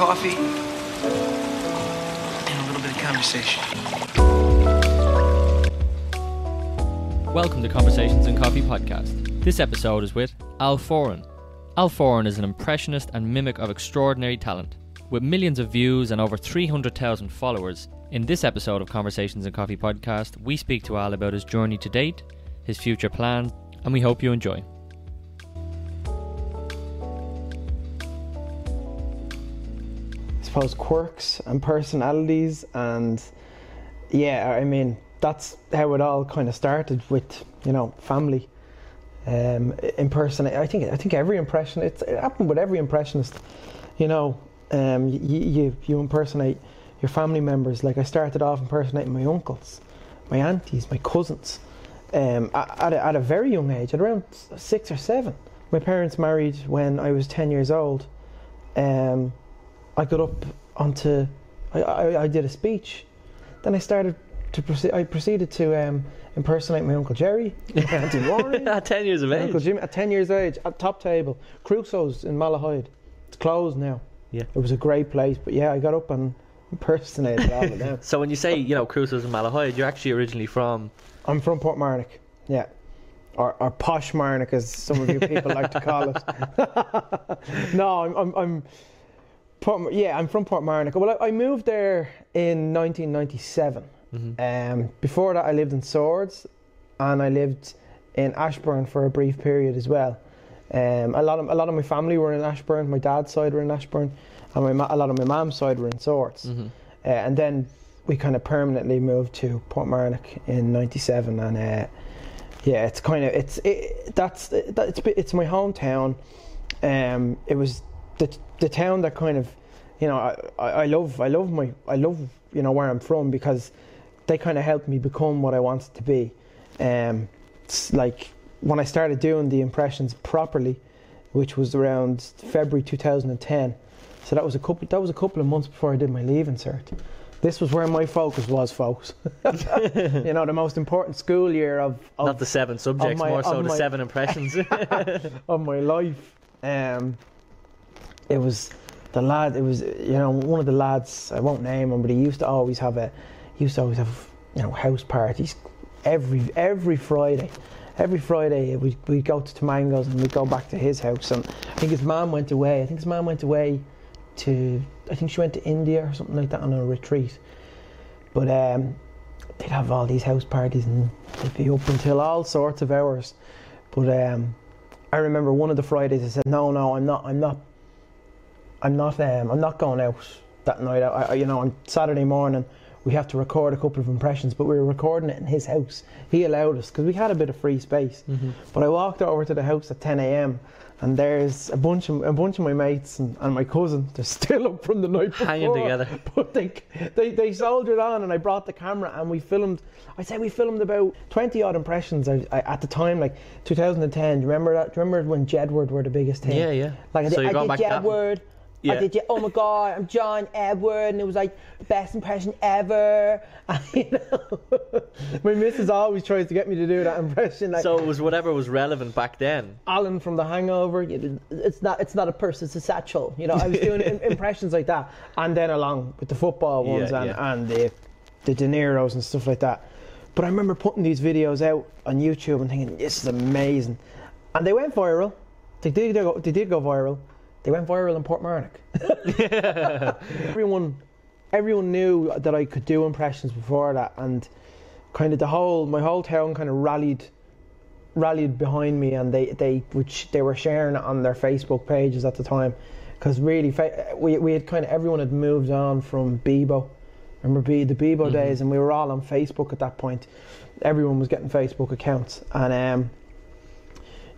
coffee, and a little bit of conversation. Welcome to Conversations and Coffee podcast. This episode is with Al Foran. Al Foran is an impressionist and mimic of extraordinary talent. With millions of views and over 300,000 followers, in this episode of Conversations and Coffee podcast, we speak to Al about his journey to date, his future plans, and we hope you enjoy. Suppose quirks and personalities and yeah I mean that's how it all kind of started with you know family um impersonate I think I think every impression it happened with every impressionist. You know um you, you you impersonate your family members. Like I started off impersonating my uncles my aunties my cousins um at a, at a very young age at around six or seven. My parents married when I was 10 years old um I got up onto, I, I, I did a speech. Then I started to proceed, I proceeded to um, impersonate my Uncle Jerry, my Auntie Warren, At 10 years of my Uncle age. Jimmy, at 10 years of age, at top table. Crusoe's in Malahide. It's closed now. Yeah. It was a great place, but yeah, I got up and impersonated all of them. So when you say, you know, Crusoe's in Malahide, you're actually originally from. I'm from Portmarnock, yeah. Or, or Posh Marnock, as some of you people like to call it. no, I'm, I'm, I'm Port, yeah, I'm from Portmarnock. Well, I, I moved there in 1997. Um, before that, I lived in Swords, and I lived in Ashbourne for a brief period as well. Um, a lot of a lot of my family were in Ashbourne. My dad's side were in Ashbourne, and my ma- a lot of my mum's side were in Swords. Mm-hmm. Uh, and then we kind of permanently moved to Portmarnock in '97, and uh, yeah, it's kind of it's it, that's that, it's it's my hometown. Um, it was the the town that kind of, you know, I, I love I love my I love you know where I'm from because they kind of helped me become what I wanted to be. Um, it's like when I started doing the impressions properly, which was around February 2010. So that was a couple. That was a couple of months before I did my leaving cert. This was where my focus was, folks. you know, the most important school year of, of Not the seven subjects, my- more so the my- seven impressions. of my life. Um, it was the lad. It was you know one of the lads. I won't name him, but he used to always have a. He used to always have you know house parties every every Friday. Every Friday we we go to Tamangos and we go back to his house. And I think his mom went away. I think his mom went away to. I think she went to India or something like that on a retreat. But um, they'd have all these house parties and they'd be up until all sorts of hours. But um, I remember one of the Fridays I said, "No, no, I'm not. I'm not. I'm not. Um, I'm not going out that night. I, I, you know, on Saturday morning we have to record a couple of impressions, but we were recording it in his house. He allowed us because we had a bit of free space. But I walked over to the house at 10 a.m. And there's a bunch of a bunch of my mates and, and my cousin. They're still up from the night before. Hanging together. But they, they they soldiered on, and I brought the camera, and we filmed. I say we filmed about twenty odd impressions I, I, at the time, like 2010. Do you remember that? Do you remember when Jedward were the biggest thing? Yeah, yeah. Like I So I going did back to that? Jedward. Yeah. I did. Je- oh my god, I'm John Edward, and it was like the best impression ever. And, you know, my missus always tries to get me to do that impression. Like, so it was whatever was relevant back then. Alan from The Hangover. It's not. It's not a purse. It's a satchel. You know, I was doing impressions like that, and then along with the football Yeah, ones and, yeah. and the the De Niro's and stuff like that. But I remember putting these videos out on YouTube and thinking, "This is amazing," and they went viral. They did go. They did go viral. They went viral in Portmarnock. everyone, everyone knew that I could do impressions before that, and kind of the whole my whole town kind of rallied rallied behind me and they they which they were sharing it on their Facebook pages at the time. Because really we we had kind of everyone had moved on from Bebo. Remember B, the Bebo days? And we were all on Facebook at that point. Everyone was getting Facebook accounts. And um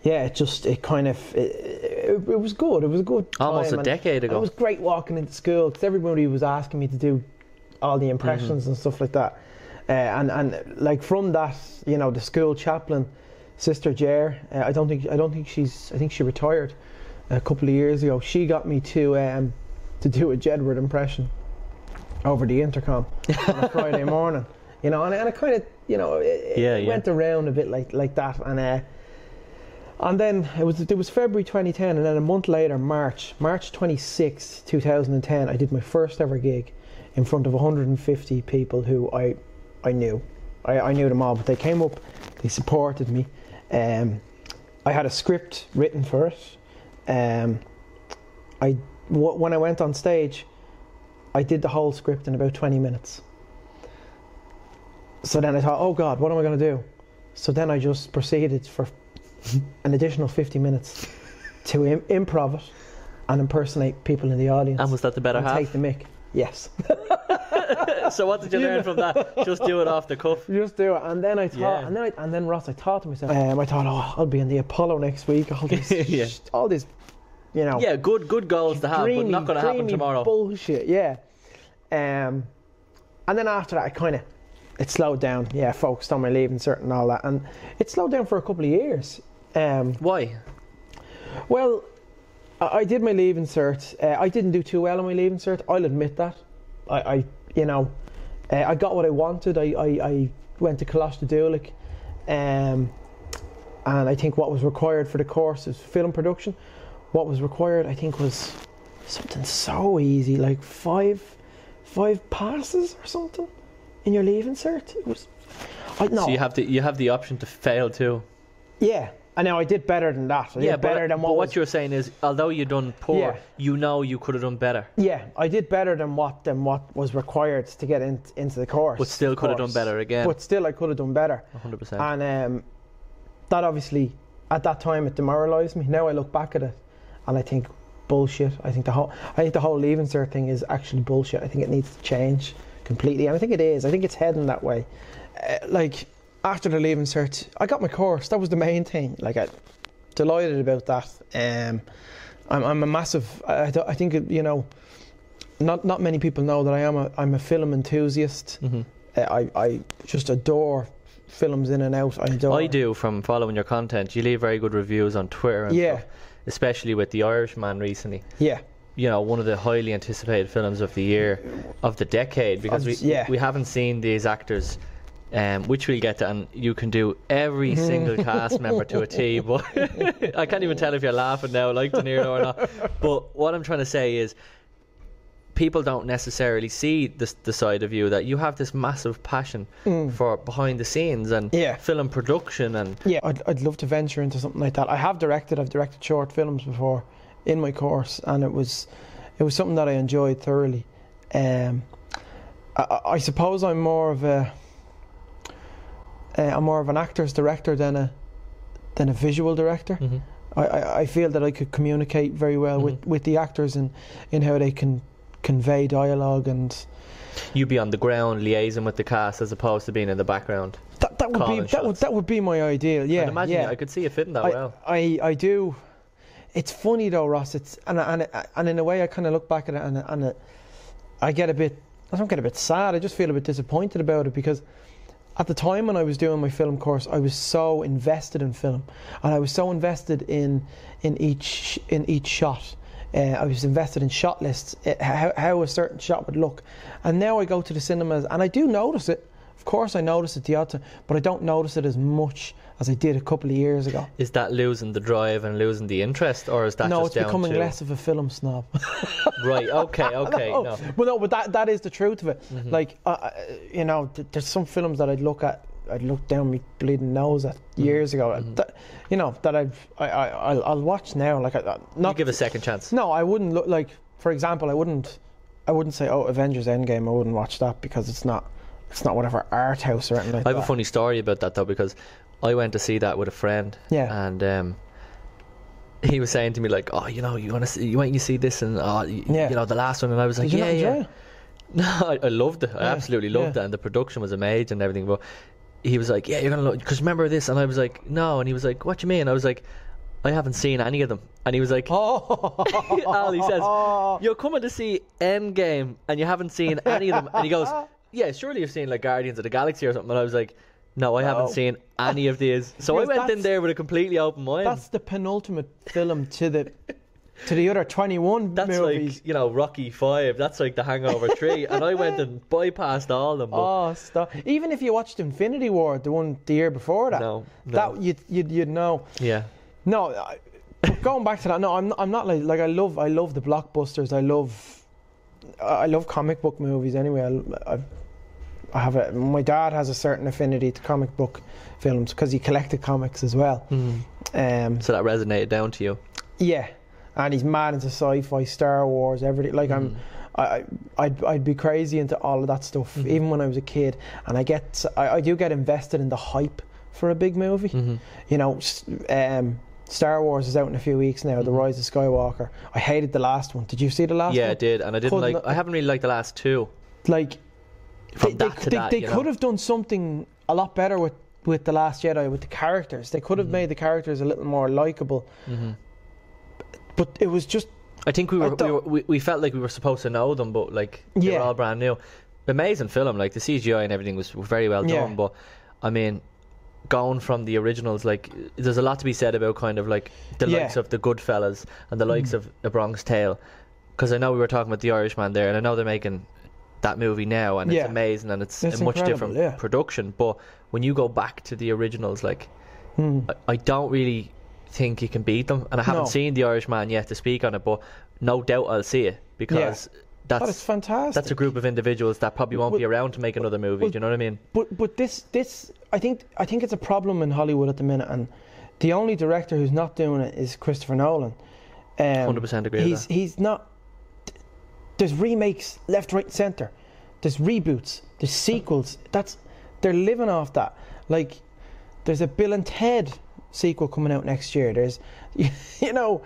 yeah it just it kind of it, it, it was good it was a good Almost a decade ago. it was great walking into school because everybody was asking me to do all the impressions and stuff like that uh, and and like from that you know the school chaplain Sister Jer, uh, I don't think I don't think she's I think she retired a couple of years ago. She got me to um, to do a Jedward impression over the intercom on a Friday morning. You know, and, and it kind of you know it, Yeah, it yeah. went around a bit like like that, and uh, And then it was it was February 2010, and then a month later, March March 26, 2010, I did my first ever gig in front of 150 people who I I knew. I, I knew them all, but they came up, they supported me. Um, I had a script written for it. Um, I w- when I went on stage, I did the whole script in about 20 minutes. So then I thought, oh God, what am I going to do? So then I just proceeded for an additional 50 minutes to Im- improv it and impersonate people in the audience. And was that the better and half? take the mic. Yes. so what did you learn from that? Just do it off the cuff. Just do it. And then I thought, Yeah. and then I, and then Ross, I thought to myself, um, I thought, oh, I'll be in the Apollo next week. All this, Yeah. all this, you know, Yeah, good good goals to have, but not going to happen tomorrow. Bullshit. Yeah. Um, and then after that, I kind of it slowed down. Yeah, focused on my leaving cert and all that, and it slowed down for a couple of years. Um, Why? well, I, I did my leaving cert. Uh, I didn't do too well on my leaving cert. I'll admit that. I, I you know, uh, I got what I wanted. I, I, I went to Coláiste Dhúlaigh, um, and I think what was required for the course is film production. What was required, I think, was something so easy, like five, five passes or something in your leaving cert. It was, I no, So you have the you have the option to fail too. yeah. I know I did better than that. I yeah, did but, better than what. but what you're saying is, although you done poor, Yeah. you know you could have done better, Yeah, I did better than what than what was required to get in, into the course. but still could have done better again. But still, I could have done better. 100. percent And um, that obviously, at that time, it demoralised me. Now I look back at it, and I think bullshit. I think the whole I think the whole leaving cert thing is actually bullshit. I think it needs to change completely, and I think it is. I think it's heading that way. Uh, like after the leaving cert, I got my course. That was the main thing. Like I delighted about that. Um, I'm, I'm a massive. I, I think it, you know. Not not many people know that I am a I'm a film enthusiast. hmm Uh, I I just adore films in and out. I adore. I do from following your content. You leave very good reviews on Twitter, and Yeah, stuff, especially with the Irishman recently. yeah, You know, one of the highly anticipated films of the year, of the decade, because we yeah. we haven't seen these actors. Um, which we'll get to, and you can do every single cast member to a T. But I can't even tell if you're laughing now, like De Niro or not. But what I'm trying to say is, people don't necessarily see this, the side of you that you have this massive passion for behind the scenes and Mm. Yeah. film production and yeah. I'd I'd love to venture into something like that. I have directed. I've directed short films before in my course, and it was it was something that I enjoyed thoroughly. Um, I- I suppose I'm more of a uh, I'm more of an actor's director than a than a visual director. Mhm. I, I, I feel that I could communicate very well with, Mhm. with the actors in, in how they can convey dialogue and You'd be on the ground liaising with the cast as opposed to being in the background. that, that would be that would that would be my ideal. Yeah, imagine yeah. I could see it fitting that I, well. I, I do. It's funny though, Ross. It's and and and in a way, I kind of look back at it and and it, I get a bit. I don't get a bit sad. I just feel a bit disappointed about it because at the time when I was doing my film course, I was so invested in film, and I was so invested in in each in each shot. Uh, I was invested in shot lists, uh, how, how a certain shot would look, and now I go to the cinemas and I do notice it. Of course, I notice it the odd time, but I don't notice it as much as I did a couple of years ago. Is that losing the drive and losing the interest, or is that no, just it's becoming to less of a film snob. right? Okay, okay, no, no. but no, but that that is the truth of it. Mhm. Like, uh, you know, th- there's some films that I'd look at, I'd look down my bleeding nose at years ago. Mhm. That, you know, that I've I, I I'll, I'll watch now. Like, I, I- You not give a second chance. no, I wouldn't look like. For example, I wouldn't, I wouldn't say, oh, Avengers Endgame. I wouldn't watch that because it's not, it's not whatever art house or anything like that. I have that. a funny story about that though because I went to see that with a friend. Yeah. And um, he was saying to me like, "Oh, you know, you want to see, you want you see this and oh, y- Yeah. you know, the last one." And I was like, "Yeah, yeah." No, I, I loved it. I Yeah, absolutely loved yeah. it, and the production was amazing and everything. But he was like, "Yeah, you're gonna look because remember this," and I was like, "No," and he was like, "What do you mean?" I was like, "I haven't seen any of them," and he was like. Oh, Al, he says, You're coming to see Endgame and you haven't seen any of them. And he goes, Yeah, surely you've seen like Guardians of the Galaxy or something. And I was like, No, I haven't seen any of these. So I went in there with a completely open mind. that's the penultimate film to the to the other 21 That's movies. like, you know, Rocky 5. That's like The Hangover 3. and I went and bypassed all of them. Oh, stop! Even if you watched Infinity War, the one the year before that, No, no. that you'd, you'd you'd know. yeah. No, I, going back to that. No, I'm not, I'm not like like I love I love the blockbusters. I love I love comic book movies. Anyway, I, I, I have a my dad has a certain affinity to comic book films because he collected comics as well. Um, So that resonated down to you. yeah, and he's mad into sci-fi, Star Wars, everything. Like I'm, I, I- I'd, I'd be crazy into all of that stuff, Mhm. even when I was a kid. And I get, I, I do get invested in the hype for a big movie. Mm-hmm. You know, um, Star Wars is out in a few weeks now. The Mhm. Rise of Skywalker. I hated the last one. Did you see the last one? Yeah, I did, and I didn't Couldn't- like. I haven't really liked the last two. Like From they, that they, to they, that, they could know? have done something a lot better with with the Last Jedi with the characters. They could have Mhm. made the characters a little more likable. Mm-hmm. But it was just I think we I were, we, were we, we felt like we were supposed to know them, but like they Yeah. were all brand new. Amazing film, like the CGI and everything was very well Yeah. done. But I mean, going from the originals, like there's a lot to be said about kind of like the Yeah. likes of the Goodfellas and the likes Mm. of The Bronx Tale, because I know we were talking about the Irishman there, and I know they're making that movie now, and Yeah. it's amazing and it's, It's a much different yeah. production. But when you go back to the originals, like hmm. I, I don't really think you can beat them, and I haven't No. seen the Irishman yet to speak on it, but no doubt I'll see it because But it's that's fantastic. that's a group of individuals that probably won't be around to make another movie. well- do you know what I mean? But but this this I think I think it's a problem in Hollywood at the minute, and the only director who's not doing it is Christopher Nolan. Um, Hundred percent agree. He's with that. he's not. There's remakes left, right, centre. There's reboots. There's sequels. That's they're living off that. Like there's a Bill and Ted sequel coming out next year. There's you know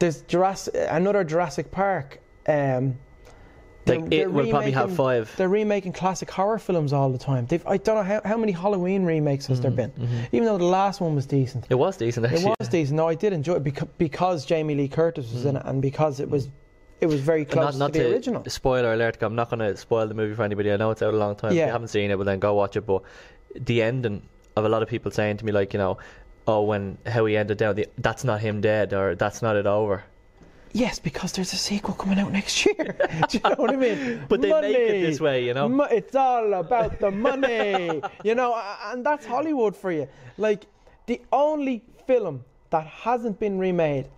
there's Jurassic another Jurassic Park. Um, they're- Like they're will probably have remaking- five. they're remaking classic horror films all the time. They've, I don't know how, how many Halloween remakes has there Mhm, been. mhm. Even though the last one was decent, It was decent. Actually. it was decent. No, I did enjoy it because, because Jamie Lee Curtis was in Mm. it and because it was it was very close not, not to the to original. spoiler alert. I'm not going to spoil the movie for anybody. I know it's out a long time. If Yeah. you haven't seen it, well then go watch it. But the ending of a lot of people saying to me like, you know, oh, when how he ended down, the, that's not him dead, or that's not it over. Yes, because there's a sequel coming out next year. Do you know what I mean? But they money. make it this way, you know. Mo- it's all about the money, you know, and that's Hollywood for you. Like the only film that hasn't been remade,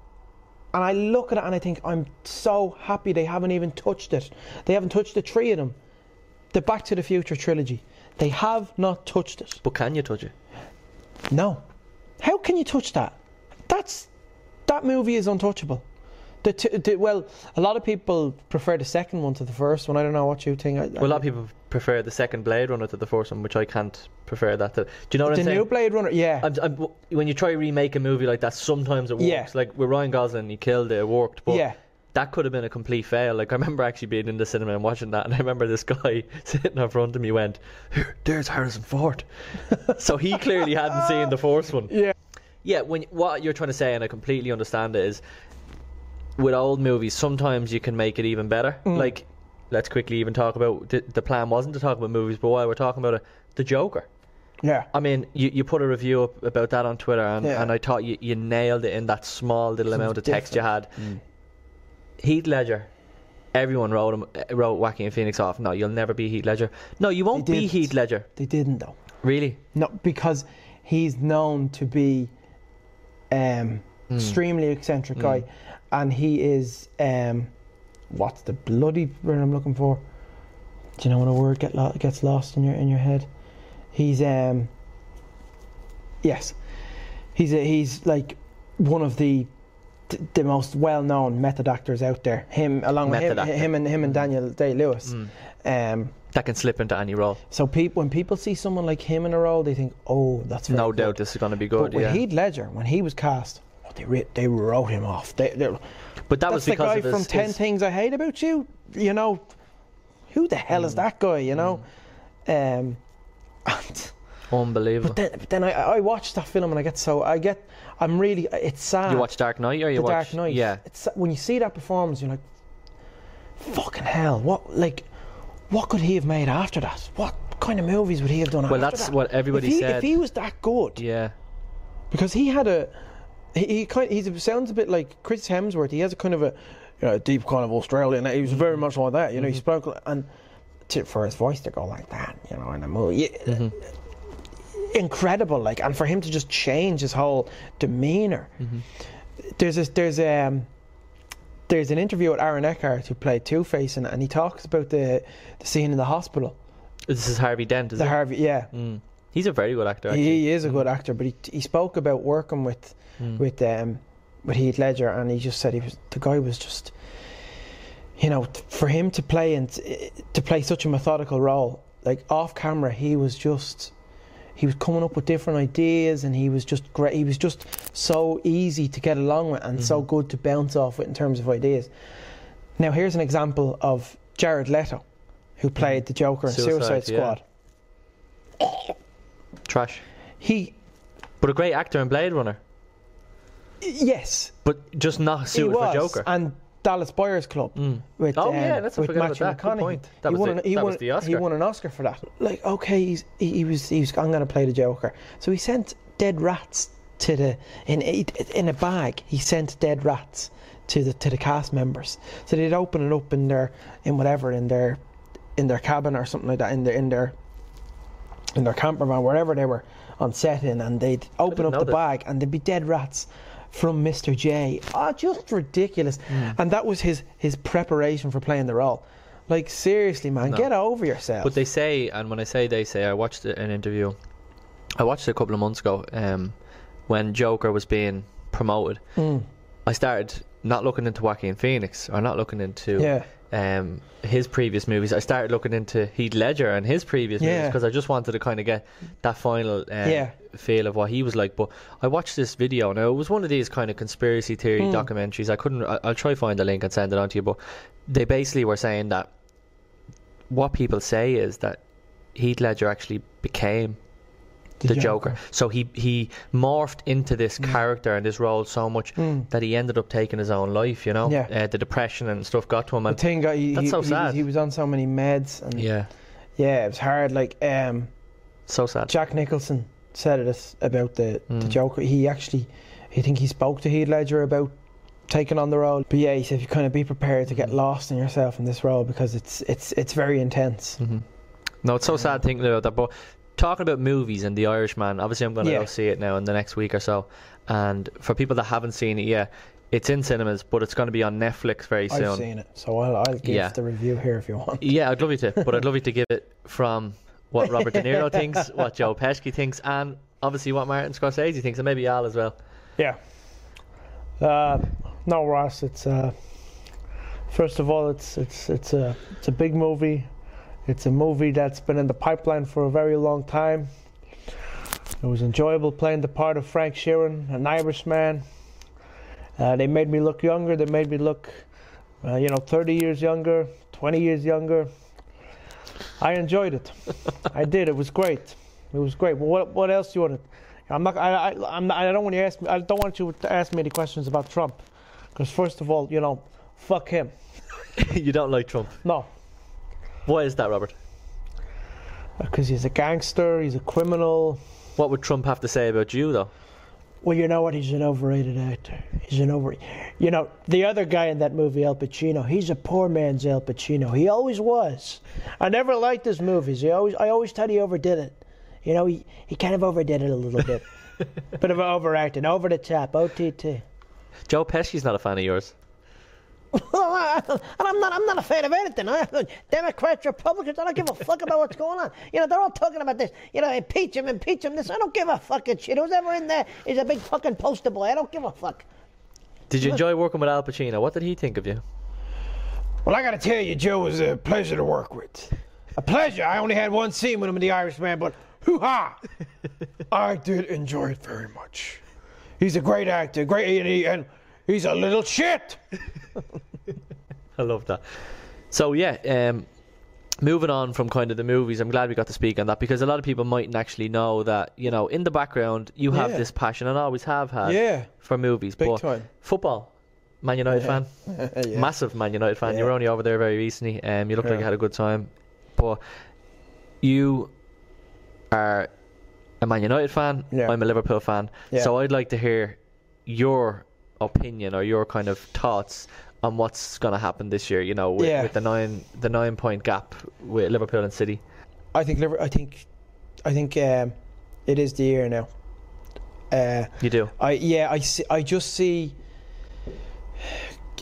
and I look at it and I think I'm so happy they haven't even touched it. They haven't touched the three of them. The Back to the Future trilogy. They have not touched it. But can you touch it? No. How can you touch that? That's that movie is untouchable. The, t- the well, a lot of people prefer the second one to the first one. I don't know what you think. I, Well, a lot of people prefer the second Blade Runner to the first one, which I can't prefer that to. Do you know what the I'm saying? The new Blade Runner, yeah, I'm, I'm, when you try to remake a movie like that, sometimes it works. Yeah. Like with Ryan Gosling, he killed it, it worked. But yeah, that could have been a complete fail. Like I remember actually being in the cinema and watching that, and I remember this guy sitting in front of me went, "Here, "There's Harrison Ford." so he clearly hadn't seen the first one. yeah, Yeah, when what you're trying to say, and I completely understand it, is with old movies, sometimes you can make it even better. Mm. Like, let's quickly even talk about the, the plan wasn't to talk about movies, but while we're talking about it, the Joker. yeah. I mean, you, you put a review up about that on Twitter, and, Yeah. and I thought you, you nailed it in that small little Something amount of text you had. Mm. Heath Ledger. Everyone wrote him, uh, wrote Joaquin Phoenix off. No, you'll never be Heath Ledger. No, you won't be. Heath Ledger. They didn't though. Really? No, because he's known to be um, Mm. extremely eccentric Mm. guy, and he is um, what's the bloody word I'm looking for? Do you know when a word get lo- gets lost in your in your head? He's um, yes, he's a, he's like one of the th- the most well-known method actors out there. Him along with him, him and him and Daniel Day Lewis. Mm. Um, That can slip into any role. so people when people see someone like him in a role, they think, oh, that's No good. doubt this is going to be good. But with yeah. Heath Ledger, when he was cast, oh, they re- they wrote him off. They, but that was the because guy of his, from Ten his- Things I Hate About You. You know, who the hell is Mm. that guy? You know, um, and, unbelievable. but then but then I, I watch that film and I get so I get I'm really it's sad. you watch Dark Knight or you the watch Dark Knight. Yeah. it's when you see that performance, you're like, fucking hell, what like. What could he have made after that? What kind of movies would he have done Well, after that's that? what everybody if he, said. If he was that good, Yeah. because he had a he, he kind he's sounds a bit like Chris Hemsworth. He has a kind of a you know, deep kind of Australian. He was very much like that. You know, he spoke and to, for his voice to go like that. You know, in a movie, yeah, Mhm. incredible. Like, and for him to just change his whole demeanor. There's a, there's um there's an interview with Aaron Eckhart who played Two Face, and, and he talks about the the scene in the hospital. This is Harvey Dent, is The it? Harvey, yeah, Mm. He's a very good actor. Actually. he, is a good actor, but he he spoke about working with Mm. with um with Heath Ledger, and he just said he was the guy was just, you know, for him to play and to play such a methodical role, like off camera, he was just. He was coming up with different ideas, and he was just great. He was just so easy to get along with, and so Mhm. good to bounce off with in terms of ideas. Now, here's an example of Jared Leto, who played the Joker in Suicide, Suicide, yeah. Trash. He, But a great actor in Blade Runner. yes, But just not suited was, for Joker. and Dallas Buyers Club. Mm. with Oh, um, yeah, not with forget about that. McConaughey. point. That he was won, the- an, he, that won, was the Oscar. he won an Oscar for that. Like, okay, he's, he, he was he was I'm going to play the Joker. So he sent dead rats to the in in a bag. He sent dead rats to the to the cast members. So they'd open it up in their in whatever in their in their cabin or something like that in their in their in their camper van wherever they were on set in, and they'd open up the this. bag and there'd be dead rats from Mr. J. Oh, just ridiculous. Hmm. And that was his his preparation for playing the role. Like seriously, man, No. get over yourself. But they say, and when I say they say, I watched an interview. I watched it a couple of months ago um, when Joker was being promoted. Mm, I started not looking into Joaquin Phoenix or not looking into yeah, um, his previous movies. I started looking into Heath Ledger and his previous movies because I just wanted to kind of get that final um, Yeah. feel of what he was like. But I watched this video now. It was one of these kind of conspiracy theory Mm. documentaries. I couldn't. I, I'll try find the link and send it on to you. But they basically were saying that what people say is that Heath Ledger actually became the, Joker. So he he morphed into this Mm. character and this role so much Mm. that he ended up taking his own life. You know, Yeah. uh, the depression and stuff got to him. The And thing got he, That's he, so sad. was, he was on so many meds, and yeah, yeah, it was hard. Like um, so sad. Jack Nicholson said it about the the Mm. Joker. He actually, I think he spoke to Heath Ledger about taking on the role. But yeah, he said you kind of be prepared to get Mhm. lost in yourself in this role because it's it's it's very intense. hmm No, it's so sad thinking about that. But talking about movies and The Irishman, obviously I'm going to Yeah. go see it now in the next week or so. And for people that haven't seen it yet, it's in cinemas, but it's going to be on Netflix very soon. I've seen it, so I'll I'll give Yeah. the review here if you want. Yeah, I'd love you to, but I'd love you to give it from what Robert De Niro thinks, what Joe Pesci thinks, and obviously what Martin Scorsese thinks, and maybe Al as well. Yeah. Uh, no, Ross. It's uh, first of all, it's it's it's a it's a big movie. It's a movie that's been in the pipeline for a very long time. It was enjoyable playing the part of Frank Sheeran, an Irishman. Uh, they made me look younger. They made me look, uh, you know, 30 years younger, 20 years younger. I enjoyed it. I did. It was great. It was great. But what what else do you want to? I'm not. I, I, I'm not, I don't want you to ask me. I don't want you to ask me any questions about Trump, because first of all, you know, fuck him. you don't like Trump. No, Why is that, Robert? because he's a gangster. He's a criminal. What would Trump have to say about you, though? Well, you know what? He's an overrated actor. He's an over. You know, the other guy in that movie, Al Pacino. He's a poor man's Al Pacino. He always was. I never liked his movies. He always, I always thought he overdid it. You know, he, he kind of overdid it a little bit. Bit of overacting, over the top, OTT. Joe Pesci's not a fan of yours. and I'm not. I'm not a fan of anything. I, Democrats, Republicans. I don't give a fuck about what's going on. You know, they're all talking about this. You know, impeach him, impeach him. This. I don't give a fucking shit. Who's ever in there is a big fucking poster boy. I don't give a fuck. Did you enjoy working with Al Pacino? What did he think of you? Well, I got to tell you, Joe was a pleasure to work with. A pleasure. I only had one scene with him in The Irishman, but hoo ha! I did enjoy it very much. He's a great actor, great, and, he, and he's a little shit. I love that. So yeah, um, moving on from kind of the movies, I'm glad we got to speak on that because a lot of people mightn't actually know that you know in the background you have Yeah. this passion and always have had Yeah, for movies, big but time. football. Man United fan, yeah. massive Man United fan. You were only over there very recently. Um, you looked like Yeah. you had a good time, but you are a Man United fan. Yeah. I'm a Liverpool fan. Yeah. So I'd like to hear your opinion or your kind of thoughts on what's going to happen this year. You know, with, Yeah. with the nine the nine point gap with Liverpool and City. I think I think I think um, It is the year now. Uh, You do. I yeah, I see, I just see.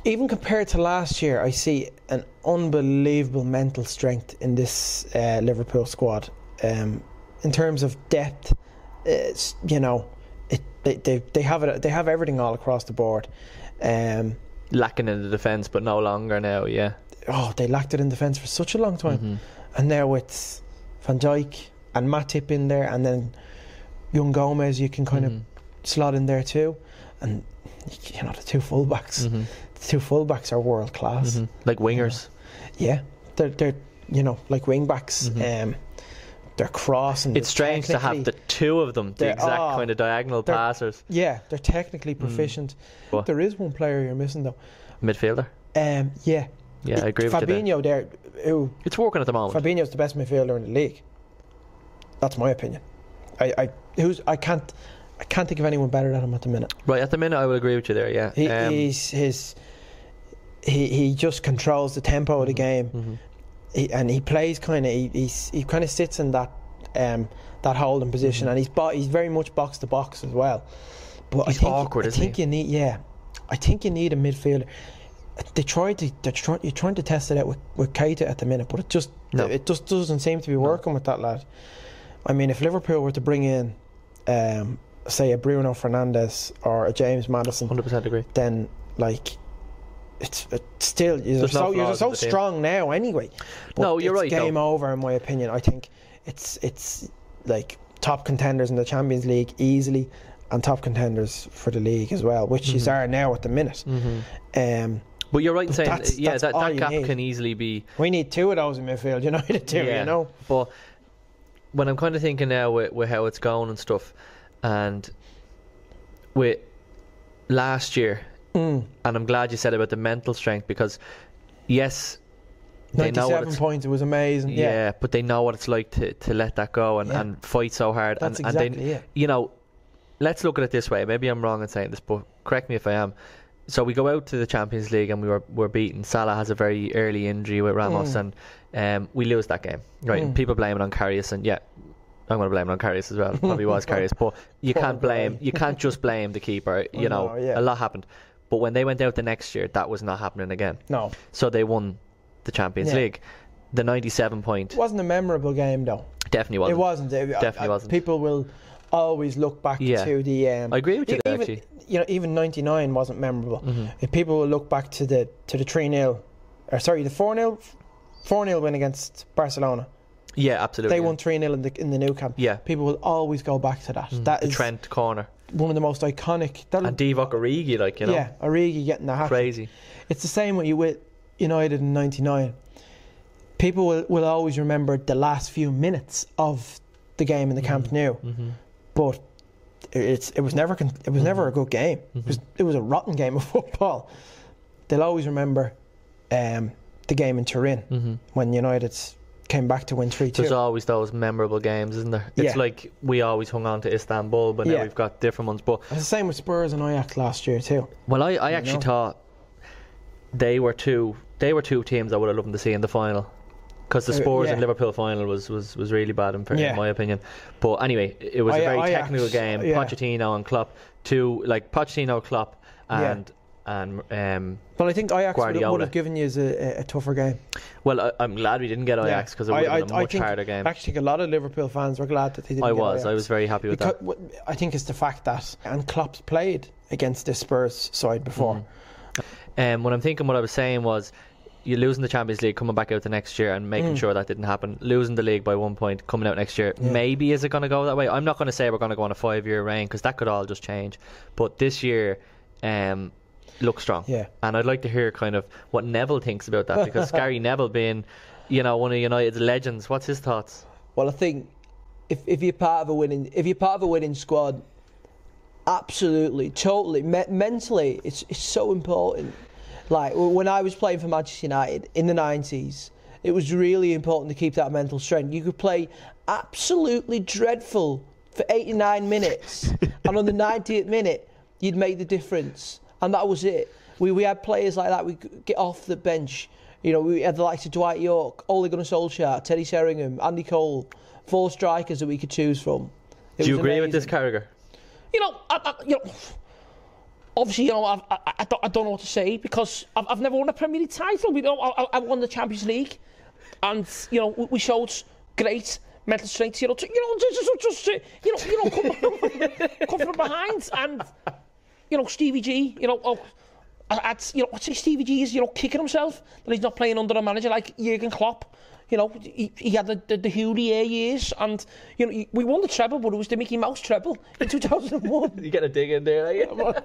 Even compared to last year, I see an unbelievable mental strength in this uh, Liverpool squad. Um, in terms of depth, it's, you know, it, they, they they have it. They have everything all across the board. Um, Lacking in the defence, but no longer now. Yeah. oh, they lacked it in defence for such a long time, Mhm. and now with Van Dijk and Matip in there, and then young Gomez, you can kind of Mhm. slot in there too, and you know the two fullbacks. Mhm. The two fullbacks are world class. Mhm. Like wingers. Yeah, they're they're you know like wing backs. Mhm. Um, they're crossing. It's strange to have the two of them, the exact oh, kind of diagonal passers. Yeah, they're technically proficient. What? There is one player you're missing though. Midfielder. Um, yeah, Yeah, I agree with you. There. Fabinho there. Who It's working at the moment. Fabinho's the best midfielder in the league. That's my opinion. I, I who's I can't I can't think of anyone better than him at the minute. Right at the minute, I would agree with you there. Yeah. He, Um, he's his he he just controls the tempo of the game. mhm. He, and he plays kind of he he's, he kind of sits in that um, that holding position, Mhm. and he's bo- he's very much box to box as well. But He's I think, awkward, I isn't think he? you need yeah, I think you need a midfielder. They tried to they're trying you're trying to test it out with, with Keita at the minute, but it just No. it just doesn't seem to be working with that lad. I mean, if Liverpool were to bring in, um, say a Bruno Fernandes or a James Maddison, 100% agree. then like it's, it's still you're There's no so you're so strong now anyway. But No, you're it's right, though. Game over in my opinion. I think it's it's like top contenders in the Champions League easily, and top contenders for the league as well, which you Mhm. are now at the minute. Mm-hmm. Um, But you're right in saying, that's- yeah, that's that, that gap need. can easily be. we need two of those in midfield. United too, Yeah. you know. But when I'm kind of thinking now with, with how it's going and stuff, and with last year, Mm. and I'm glad you said about the mental strength because, yes, they know what it's points. It was amazing. yeah. Yeah, but they know what it's like to, to let that go and, Yeah. and fight so hard. that's and, exactly and they, it. you know, let's look at it this way. Maybe I'm wrong in saying this, but correct me if I am. So we go out to the Champions League and we were we're beaten. Salah has a very early injury with Ramos, Mm. and um, we lose that game. Right? Mm. people blame it on Karius, and yeah, I'm going to blame it on Karius as well. Probably was Karius, but you Poor can't blame. You can't just blame the keeper. You know, know, yeah. a lot happened. But when they went out the next year, that was not happening again. No, So they won the Champions Yeah. League. The 97 point it wasn't a memorable game though. definitely wasn't. It wasn't. It, Definitely I- I- wasn't. People will always look back Yeah. to the. Um, I agree with you there, even, actually. You know, even '99 wasn't memorable. Mhm. If people will look back to the to the three 0 or sorry, the four 0 four 0 win against Barcelona. Yeah, absolutely. They yeah. won three 0 in the in the Nou Camp. Yeah. People will always go back to that. Mm, That the is Trent corner one of the most iconic. that'll- and Divock Origi, like you know, yeah, Origi getting the hat. crazy. It's the same with you with United in '99. People will, will always remember the last few minutes of the game in the Camp Mhm. Nou, hmm but it's it was never it was never a good game. It was it was a rotten game of football. They'll always remember um, the game in Turin when United came back to win three 2. There's always those memorable games, isn't there? It's Yeah. like we always hung on to Istanbul, but now Yeah. we've got different ones. But It's the same with Spurs and Ajax last year too. well, I, I You actually know. thought they were two they were two teams I would have loved to see in the final. Because the Uh, Spurs yeah. and Liverpool final was, was, was really bad in, in my opinion. But anyway, it was a I- very Ajax, technical game. Pochettino and Klopp, two like Pochettino, Klopp, and and um, But I think Ajax would, Guardiola. would have given you a, a, tougher game. well, I, I'm glad we didn't get Ajax because it I- would have been a much think- harder game. I actually think a lot of Liverpool fans were glad that they didn't. I was, I was very happy with Because, that. I think it's the fact that and Klopp's played against this Spurs side before. Mhm. Um, what I'm thinking, what I was saying was, you're losing the Champions League, coming back out the next year, and making Mm. sure that didn't happen. Losing the league by one point, coming out next year. Yeah. Maybe is it going to go that way? I'm not going to say we're going to go on a five year reign because that could all just change. But this year, um, looks strong. Yeah. And I'd like to hear kind of what Neville thinks about that because Gary Neville being, you know, one of United's legends. What's his thoughts? Well, I think if if you're part of a winning if you're part of a winning squad, absolutely, totally, me- mentally, it's it's so important. Like when I was playing for Manchester United in the nineties, it was really important to keep that mental strength. You could play absolutely dreadful for 89 minutes, and on the 90th minute, you'd make the difference, and that was it. We we had players like that. We get off the bench. You know, we had the likes of Dwight Yorke, Ole Gunnar Solskjaer, Teddy Sheringham, Andy Cole, four strikers that we could choose from. It Do you agree with this, amazing. Carragher? you know, I, I, you know, obviously, you know, I, I, don't, I don't know what to say because I've, I've never won a Premier League title. We know, I, I- I won the Champions League, and you know, we, we showed great mental strength. You know, to, you know, just, just, just you know, you know, come, come from behind, and you know, Stevie G, you know, oh. You know, I'd say Stevie G is, you know, kicking himself that he's not playing under a manager like Jurgen Klopp. You know, he, he had the, the, the Houllier years, and, you know, we won the treble, but it was the Mickey Mouse treble in 2001. You get a dig in there, are?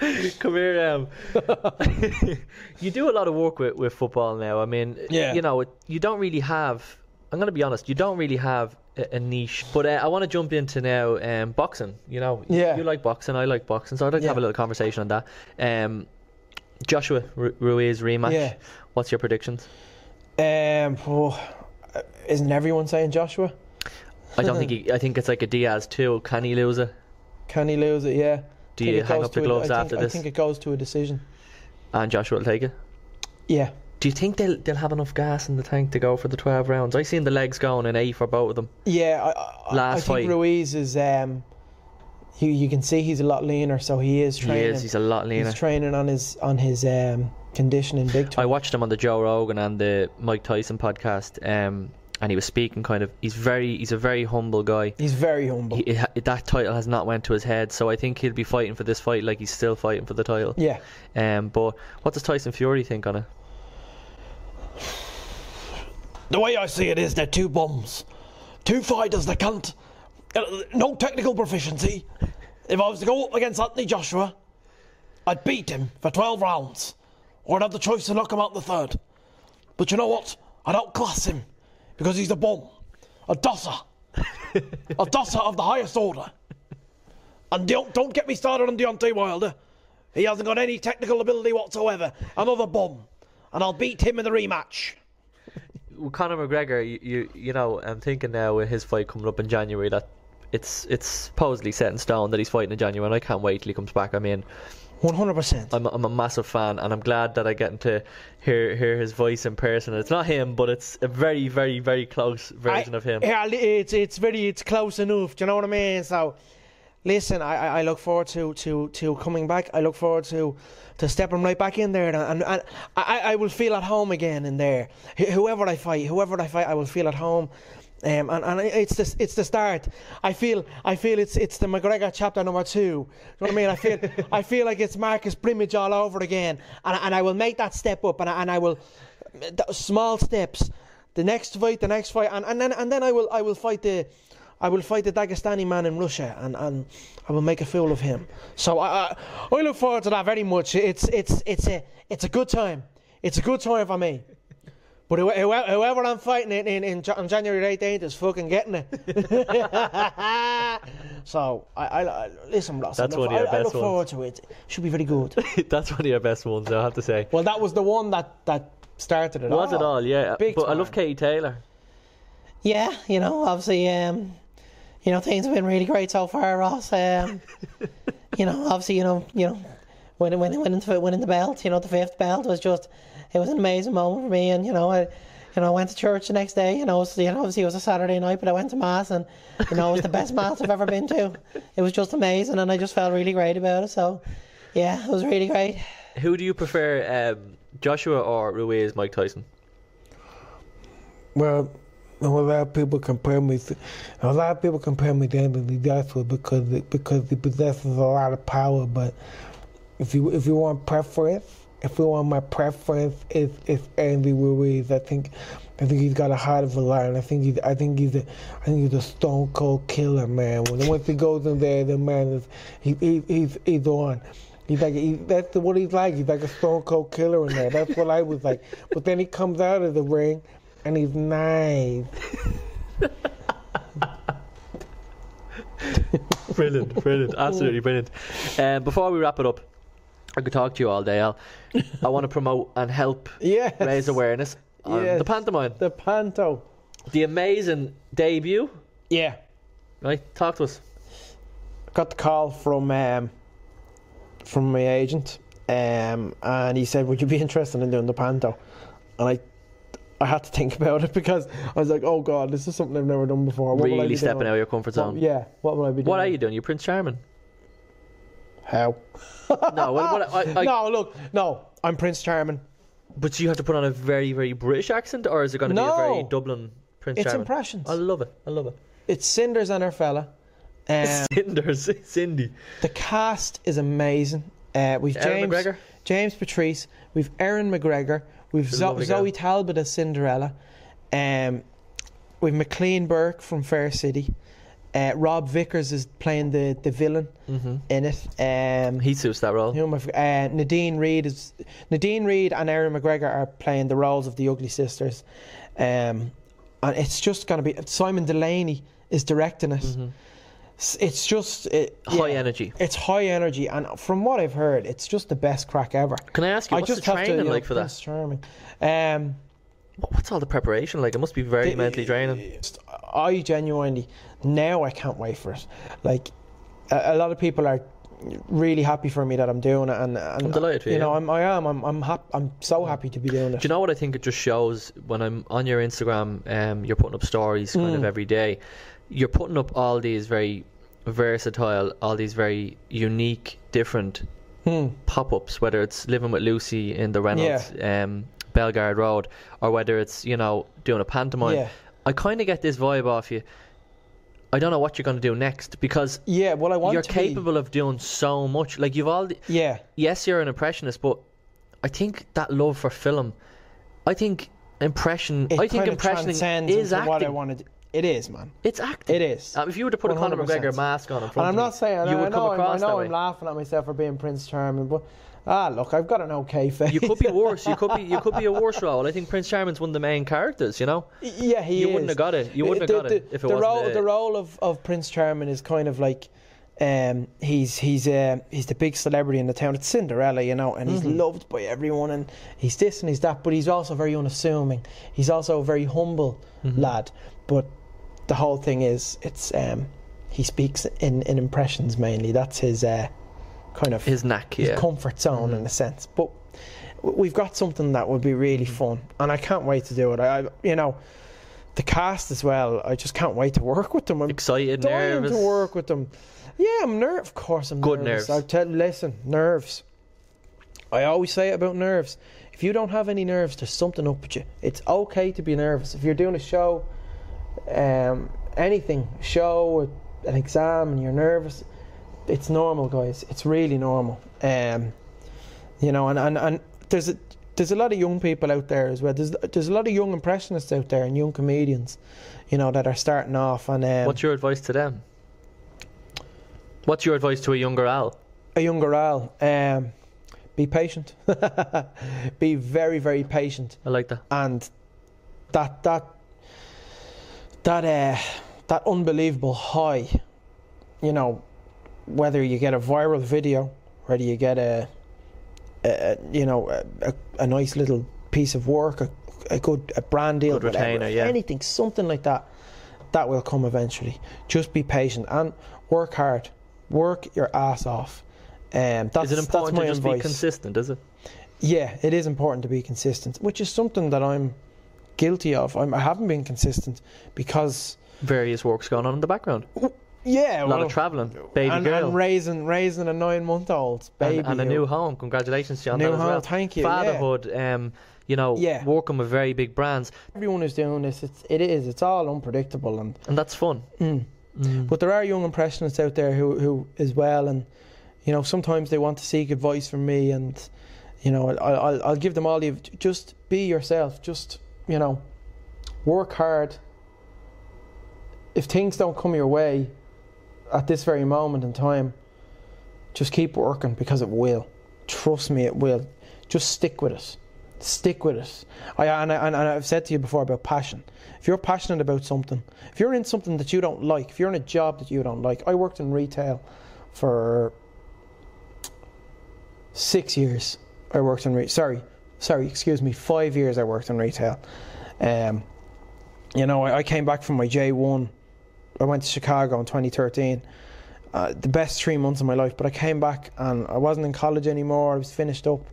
Come here, um. you do a lot of work with, with football now. I mean, Yeah. you know, it- you don't really have. I'm going to be honest. You don't really have a, a niche. But uh, I want to jump into now um, boxing. You know, Yeah. you like boxing. I like boxing, so I'd like to have a little conversation on that. Um, Joshua Ru- Ruiz rematch. Yeah. What's your predictions? Um, oh, isn't everyone saying Joshua? I don't think he. I think it's like a Diaz too. Can he lose it? Can he lose it? Yeah. Do you hang up the to a- gloves I think- after this? I think it goes to a decision. And Joshua will take it. Yeah. Do you think they'll they'll have enough gas in the tank to go for the twelve rounds? I seen the legs going in eight for both of them. Yeah. I, I, Last I think fight. Ruiz is. Um, you, you can see he's a lot leaner, so he is He training. is. He's a lot leaner. He's training on his on his um, conditioning big time. I watched him on the Joe Rogan and the Mike Tyson podcast, um, and he was speaking kind of. He's very. He's a very humble guy. He's very humble. He, that title has not went to his head, so I think he'll be fighting for this fight like he's still fighting for the title. yeah. Um, but what does Tyson Fury think on it? The way I see it is they're two bums. Two fighters that can't. uh, No technical proficiency. If I was to go up against Anthony Joshua, I'd beat him for 12 rounds. Or I'd have the choice to knock him out the third. But you know what? I'd outclass him because he's a bum. A dosser. a dosser of the highest order. And don't, don't get me started on Deontay Wilder. He hasn't got any technical ability whatsoever. Another bum. And I'll beat him in the rematch. Well, Conor McGregor, you, you you know, I'm thinking now with his fight coming up in January that it's it's supposedly set in stone that he's fighting in January, and I can't wait till he comes back. I mean, 100%. I'm, I'm a massive fan, and I'm glad that I get to hear hear his voice in person. It's not him, but it's a very, very, very close version I- of him. Yeah, it's it's very it's close enough. Do you know what I mean? So, listen, I, I look forward to, to, to coming back. I look forward to to stepping right back in there, and, and, and I, I will feel at home again in there. Wh- Whoever I fight, whoever I fight, I will feel at home. Um, and, and it's the it's the start. I feel I feel it's it's the McGregor chapter number two. You know what I mean? I feel I feel like it's Marcus Brimage all over again, and and I will make that step up, and I, and I will small steps. The next fight, the next fight, and, and then and then I will I will fight the I will fight the Dagestani man in Russia, and, and I will make a fool of him. So I, I I look forward to that very much. It's it's it's a it's a good time. It's a good time for me. But whoe- whoe- whoever I'm fighting in, in, in on January 18th is fucking getting it. so I, I, I listen, Ross. That's I look, one of your I, I best look forward to it. Should be very good. That's one of your best ones, I have to say. well, that was the one that that started it. All. Was it all? Yeah. Big but I love time. Katie Taylor. Yeah, you know, obviously, um, you know, things have been really great so far, Ross. Um, you know, obviously, you know, you know, winning, winning, winning, the- winning the belt, you know, the fifth belt was just, it was an amazing moment for me, and you know, I, you know, I went to church the next day. You know, it was, you know, obviously it was a Saturday night, but I went to mass, and you know, it was the best mass I've ever been to. It was just amazing, and I just felt really great about it. So, yeah, it was really great. Who do you prefer, um, Joshua or Ruiz, Mike Tyson? Well, a lot of people compare me. To, a lot of people compare me to Anthony Joshua because it, because he possesses a lot of power. But if you if you want preference, if you want my preference, is is Andy Ruiz. I think I think he's got a heart of a lion. I think he's I think he's a I think he's a stone cold killer, man. When once he goes in there, the man is he, he he's he's on. He's like he, that's what he's like. He's like a stone cold killer in there. That's what I was like. But then he comes out of the ring and he's nice. Brilliant, brilliant, absolutely brilliant. Um, before we wrap it up, I could talk to you all day, Al. I want to promote and help Yes. raise awareness on Yes. the pantomime, The panto. the amazing debut. Yeah. Right, talk to us. got the call from um, from my agent, um, and he said, "Would you be interested in doing the panto?" And I, I had to think about it because I was like, oh god, this is something I've never done before. What will I really be stepping doing? out of your comfort What- zone. yeah, what will I be doing? What are you doing? You're Prince Charming. How? No, what, what, I, I, no, look, no, I'm Prince Charming. but you have to put on a very, very British accent, or is it going to be a very No. Dublin Prince Charming? It's Charming? impressions. I love it. I love it. It's Cinders and her fella. Um, Cinders, Cindy. the cast is amazing. Uh, we've James McGregor? James Patrice, we've Erin McGregor, we've Zo- Zoe Talbot as Cinderella, um, we've Maclean Burke from Fair City, uh, Rob Vickers is playing the, the villain hmm in it. Um, He suits that role. who am I uh, Nadine Reed is Nadine Reed and Erin McGregor are playing the roles of the Ugly Sisters, um, and it's just going to be Simon Delaney is directing it. Mhm. It's just it, High yeah, energy. It's high energy, and from what I've heard, it's just the best crack ever. Can I ask you, I what's just the have to, training you know, like for that? Charming. Um, What's all the preparation like? It must be very the- mentally draining. just- I genuinely now I can't wait for it. Like a, a lot of people are really happy for me that I'm doing it, and, and I'm delighted for you you. know I'm I am I'm I'm, hap- I'm so happy to be doing it. Do you know what I think it just shows when I'm on your Instagram? Um, you're putting up stories kind of Mm. every day. You're putting up all these very versatile, all these very unique, different Hmm. pop-ups. Whether it's living with Lucy in the Reynolds, um, Belgard Road, or whether it's you know doing a pantomime. Yeah, I kind of get this vibe off you. I don't know what you're going to do next because yeah. Well, I want you're to be- capable of doing so much. Like you've all. The, yeah, yes, you're an impressionist, but I think that love for film, I think impression, it I think impressioning is into what I acting. Want to. do. It is, man. It's acting. It is. Uh, if you were to put a Conor McGregor mask on in front And I'm not me, saying you I would come know, I'm, I know that I'm way. laughing at myself for being Prince Charming, but ah, look, I've got an okay face. You could be worse. You could be. You could be a worse role. I think Prince Charming's one of the main characters. You know, yeah, he is. you is. wouldn't have got it. You wouldn't the, have got the, it if it the wasn't. role, the- the role of, of Prince Charming is kind of like um, he's he's uh, he's the big celebrity in the town. It's Cinderella, you know, and he's Mm-hmm. loved by everyone, and he's this and he's that. But he's also very unassuming. He's also a very humble Mm-hmm. lad. But the whole thing is, it's um, he speaks in, in impressions mainly. That's his uh, kind of his knack. his Yeah. comfort zone Mm-hmm. in a sense. But we've got something that would be really fun, and I can't wait to do it. I, I you know, the cast as well. I just can't wait to work with them. I'm Excited, dying nervous. to work with them. Yeah, I'm nervous. Of course, I'm Good nervous. nerves. I tell, listen, nerves. I always say it about nerves. If you don't have any nerves, there's something up with you. It's okay to be nervous. If you're doing a show, um, anything, show, an exam, and you're nervous, it's normal, guys. It's really normal. Um, you know, and, and, and there's a there's a lot of young people out there as well. There's there's a lot of young impressionists out there and young comedians, you know, that are starting off. And um, What's your advice to them? What's your advice to a younger Al? a younger Al, um, be patient. be very very patient, I like that. and that that that uh, that unbelievable high. You know, whether you get a viral video, whether you get a, a you know a, a, a nice little piece of work, a, a good a brand deal, Good whatever, retainer, yeah. anything, something like that, that will come eventually. Just be patient and work hard, work your ass off. Um, that's, Is it that's important my to just advice. be consistent? Is it? Yeah, it is important to be consistent, which is something that I'm guilty of. I'm, I haven't been consistent because Various works going on in the background. yeah, A lot well, of travelling. Baby and, girl. and raising raising a nine month old baby and, and a new home. Congratulations to you on New that as home, well. thank you, yeah. Fatherhood, um, you know, Yeah. working with very big brands, everyone who's doing this. It's it is. It's all unpredictable and. and that's fun. Mm. But there are young impressionists out there who, who as well, and you know sometimes they want to seek advice from me, and you know I'll, I'll, I'll give them all the just be yourself, just you know work hard. If things don't come your way at this very moment in time, just keep working because it will. Trust me, it will. Just stick with it. Stick with it. I, and, I, and I've said to you before about passion. If you're passionate about something, if you're in something that you don't like, if you're in a job that you don't like, I worked in retail for six years. I worked in retail. sorry, sorry, excuse me, five years. I worked in retail. Um, you know, I, I came back from my J one. I went to Chicago in 2013. Uh, the best three months of my life. But I came back and I wasn't in college anymore. I was finished up,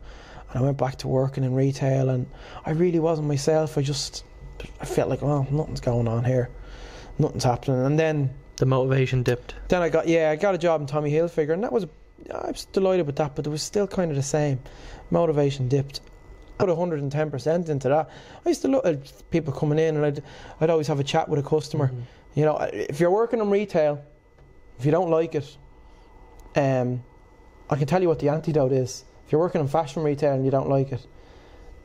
and I went back to working in retail, and I really wasn't myself. I just I felt like, oh, nothing's going on here, nothing's happening. And then The motivation dipped. then I got yeah, I got a job in Tommy Hilfiger, and that was I was delighted with that, but it was still kind of the same. Motivation dipped. Put 110 percent into that. I used to look at people coming in, and I'd I'd always have a chat with a customer. You know, if you're working in retail, if you don't like it, um, I can tell you what the antidote is. If you're working in fashion retail and you don't like it,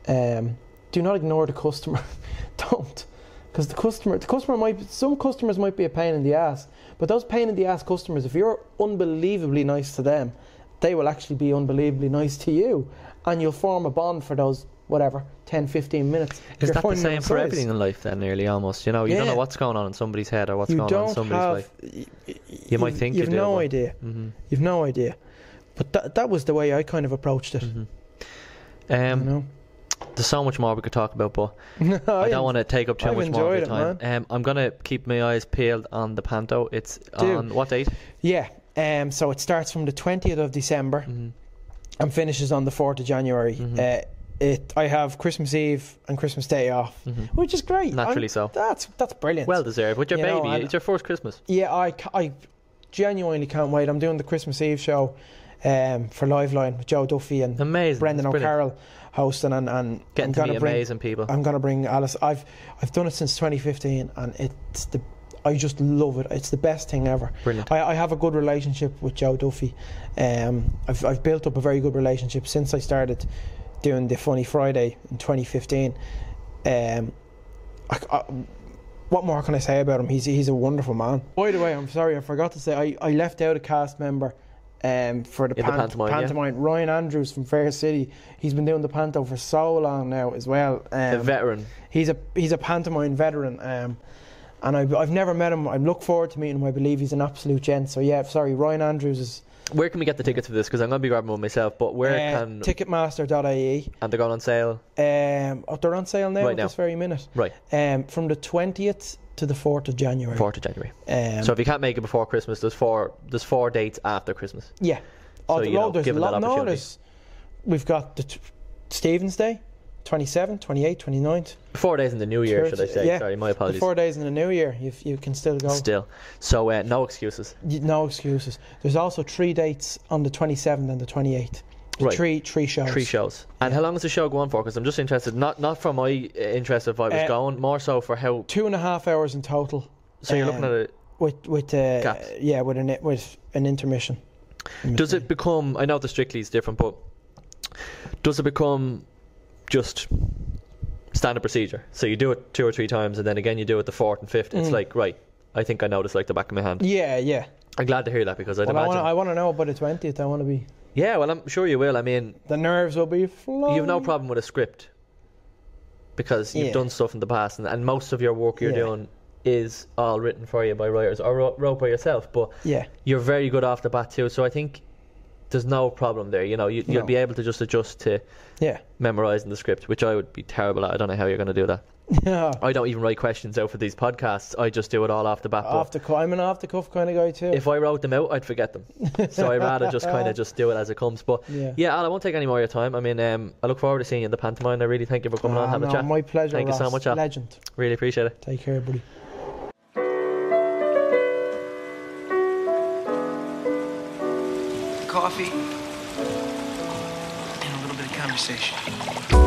um, do not ignore the customer. don't, because the customer, the customer might, some customers might be a pain in the ass, but those pain in the ass customers, if you're unbelievably nice to them, they will actually be unbelievably nice to you, and you'll form a bond for those whatever 10, 15 minutes. Is that the same for everything in life then, nearly almost? You know, you don't know what's going on in somebody's head or what's You going on in somebody's have. life. y- y- You might think you you've do, no idea. hmm You've no idea. But that that was the way I kind of approached it. hmm You Um, know. there's so much more we could talk about, but No, I don't want to take up too I've much more of your time. Um, I'm gonna keep my eyes peeled on the Panto. It's Do. on what date? Yeah. Um. So it starts from the twentieth of December hmm and finishes on the fourth of January. Mhm. Uh, it. I have Christmas Eve and Christmas Day off, hmm which is great. Naturally I'm- so. That's that's brilliant. Well deserved. With your You baby, and- it's your first Christmas. Yeah, I, I genuinely can't wait. I'm doing the Christmas Eve show um, for Liveline with Joe Duffy and Amazing. Brendan It's brilliant. O'Carroll hosting, and, and Getting I'm gonna meet bring amazing people. I'm gonna bring Alice. I've I've done it since 2015, and it's the I just love it. It's the best thing ever. Brilliant. I, I have a good relationship with Joe Duffy. Um, I've I've built up a very good relationship since I started doing the Funny Friday in 2015. Um, I, I, what more can I say about him? He's he's a wonderful man. By the way, I'm sorry I forgot to say I, I left out a cast member. Um, for the, In the pant- pantomime, yeah. pantomime, Ryan Andrews from Fair City. He's been doing the panto for so long now as well. Um, a veteran. He's a he's a pantomime veteran, um, and I've, I've never met him. I look forward to meeting him. I believe he's an absolute gent. So yeah, sorry, Ryan Andrews is Where can we get the tickets for this? Because I'm gonna be grabbing one myself. But where uh, can Ticketmaster.ie. and they're going on sale? Um, oh, they're on sale now Right at now. this very minute. Right. Um, from the twentieth to the fourth of January. Fourth of January. Um, so if you can't make it before Christmas, there's four there's four dates after Christmas. yeah. Oh, So, the- you know, oh, there's give a lot. No, opportunity. there's, we've got the t- Stephen's Day, 27th, 28th, 29th. Four days in the new year, should I say? Yeah. Sorry, my apologies. four days in the new year, you you can still go. Still, so uh, no excuses. Y- No excuses. There's also three dates on the 27th and the 28th. Right. Three three shows. Three shows. And how long is the show going for? Because I'm just interested, not not for my uh, interest if I was Uh, going, more so for how. Two and a half hours in total. So you're looking um, at it. With with uh, Gaps. yeah with an with an intermission. in Does it become? I know the Strictly is different, but does it become just standard procedure? So you do it two or three times, and then again you do it the fourth and fifth. It's Mm. like right. I think I know this like the back of my hand. Yeah, yeah. I'm glad to hear that because I'd Well, I imagine. I want to know by the 20th. I want to be. yeah, well, I'm sure you will. I mean, The nerves will be flowing. you've no problem with a script because you've Yeah. done stuff in the past, and, and most of your work you're Yeah. doing is all written for you by writers or wrote, wrote by yourself. But Yeah. you're very good off the bat too, so I think there's no problem there. You know, you, you'll No. be able to just adjust to Yeah. memorizing the script, which I would be terrible at. I don't know how you're going to do that. Yeah. I don't even write questions out for these podcasts. I just do it all off the bat. Off the cu- I'm an off the cuff kind of guy too. if I wrote them out, I'd forget them. so I'd rather just kind of just do it as it comes. But yeah. yeah, Al, I won't take any more of your time. I mean, um, I look forward to seeing you in the pantomime. I really thank you for coming on and having no, a chat. My pleasure. Thank you so Ross. much, Al. Legend. Really appreciate it. Take care, buddy. Coffee, and a little bit of conversation.